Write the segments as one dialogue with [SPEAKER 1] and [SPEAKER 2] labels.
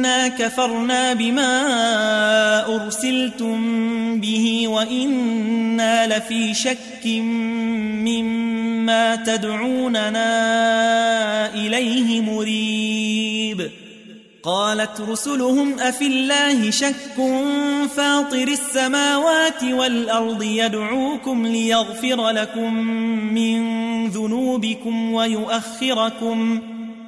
[SPEAKER 1] إنا كفرنا بما أرسلتم به وإنا لفي شك مما تدعوننا إليه مريب قالت رسلهم أفي الله شك فاطر السماوات والأرض يدعوكم ليغفر لكم من ذنوبكم ويؤخركم ويؤخركم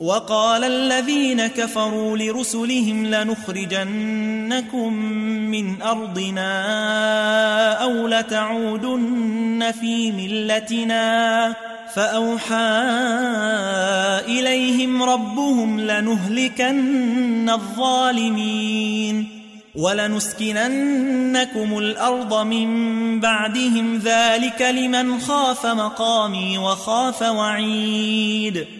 [SPEAKER 1] وقال الذين كفروا لرسلهم لنخرجنكم من أرضنا أو لتعودن في ملتنا فأوحى إليهم ربهم لنهلكن الظالمين ولنسكننكم الأرض من بعدهم ذلك لمن خاف مقامي وخاف وعيد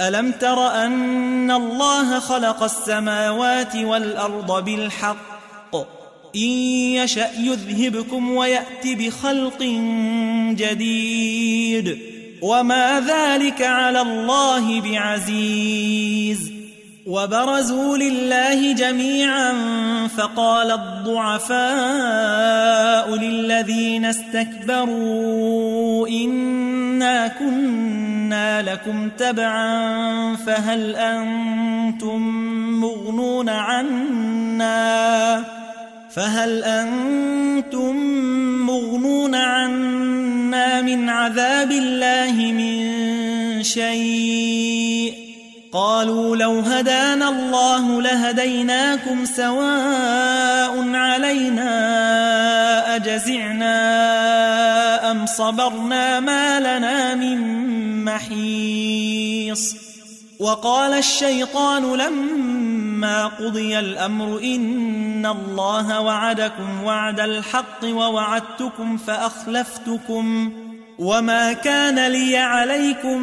[SPEAKER 1] ألم تر أن الله خلق السماوات والأرض بالحق؟ إن يشأ يذهبكم ويأت بخلق جديد. وما ذلك على الله بعزيز. وبرزوا لله جميعا فقال الضعفاء للذين استكبروا إنا كنا لكم تبعا فهل أنتم مغنون عنا فهل أنتم مغنون عنا من عذاب الله من شيء قالوا لو هدانا الله لهديناكم سواء علينا أجزعنا صبرنا ما لنا من محيص. وقال الشيطان لما قضي الأمر إن الله وعدكم وعد الحق ووعدتكم فأخلفتكم وما كان لي عليكم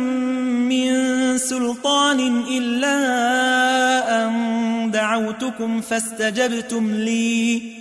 [SPEAKER 1] من سلطان إلا أن دعوتكم فاستجبتم لي.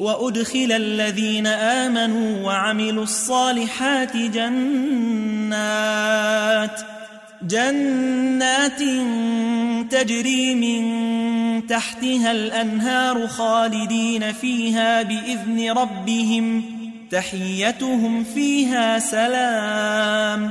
[SPEAKER 1] وأدخل الذين آمنوا وعملوا الصالحات جنات جنات تجري من تحتها الأنهار خالدين فيها بإذن ربهم تحيتهم فيها سلام.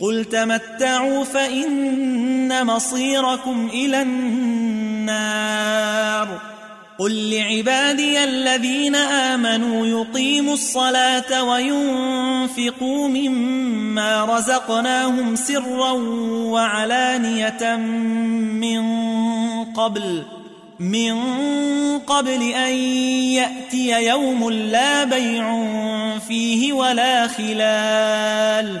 [SPEAKER 1] قل تمتعوا فإن مصيركم إلى النار قل لعبادي الذين آمنوا يقيموا الصلاة وينفقوا مما رزقناهم سرا وعلانية من قبل من قبل أن يأتي يوم لا بيع فيه ولا خلال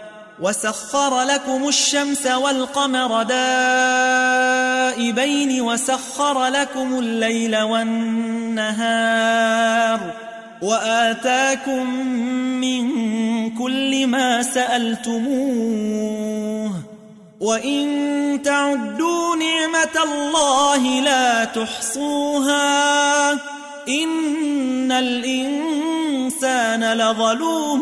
[SPEAKER 1] وسخر لكم الشمس والقمر دائبين وسخر لكم الليل والنهار وآتاكم من كل ما سألتموه وإن تعدوا نعمة الله لا تحصوها إن الإنسان لظلوم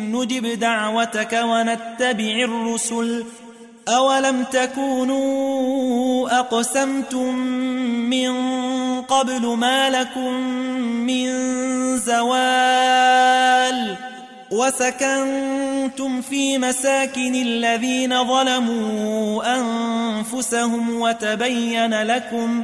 [SPEAKER 1] نجب دعوتك ونتبع الرسل أولم تكونوا أقسمتم من قبل ما لكم من زوال وسكنتم في مساكن الذين ظلموا أنفسهم وتبين لكم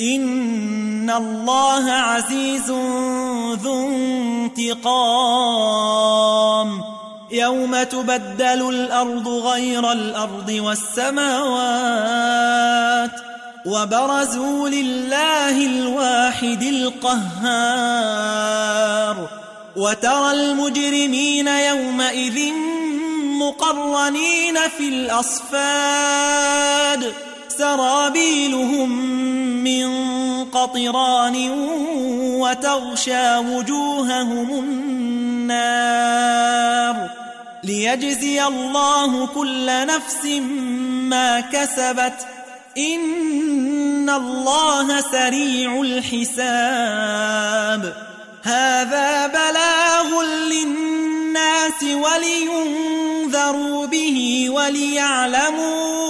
[SPEAKER 1] إن الله عزيز ذو انتقام يوم تبدل الأرض غير الأرض والسماوات وبرزوا لله الواحد القهار وترى المجرمين يومئذ مقرنين في الأصفاد سرابيلهم من قطران وتغشى وجوههم النار ليجزي الله كل نفس ما كسبت إن الله سريع الحساب هذا بلاغ للناس ولينذروا به وليعلموا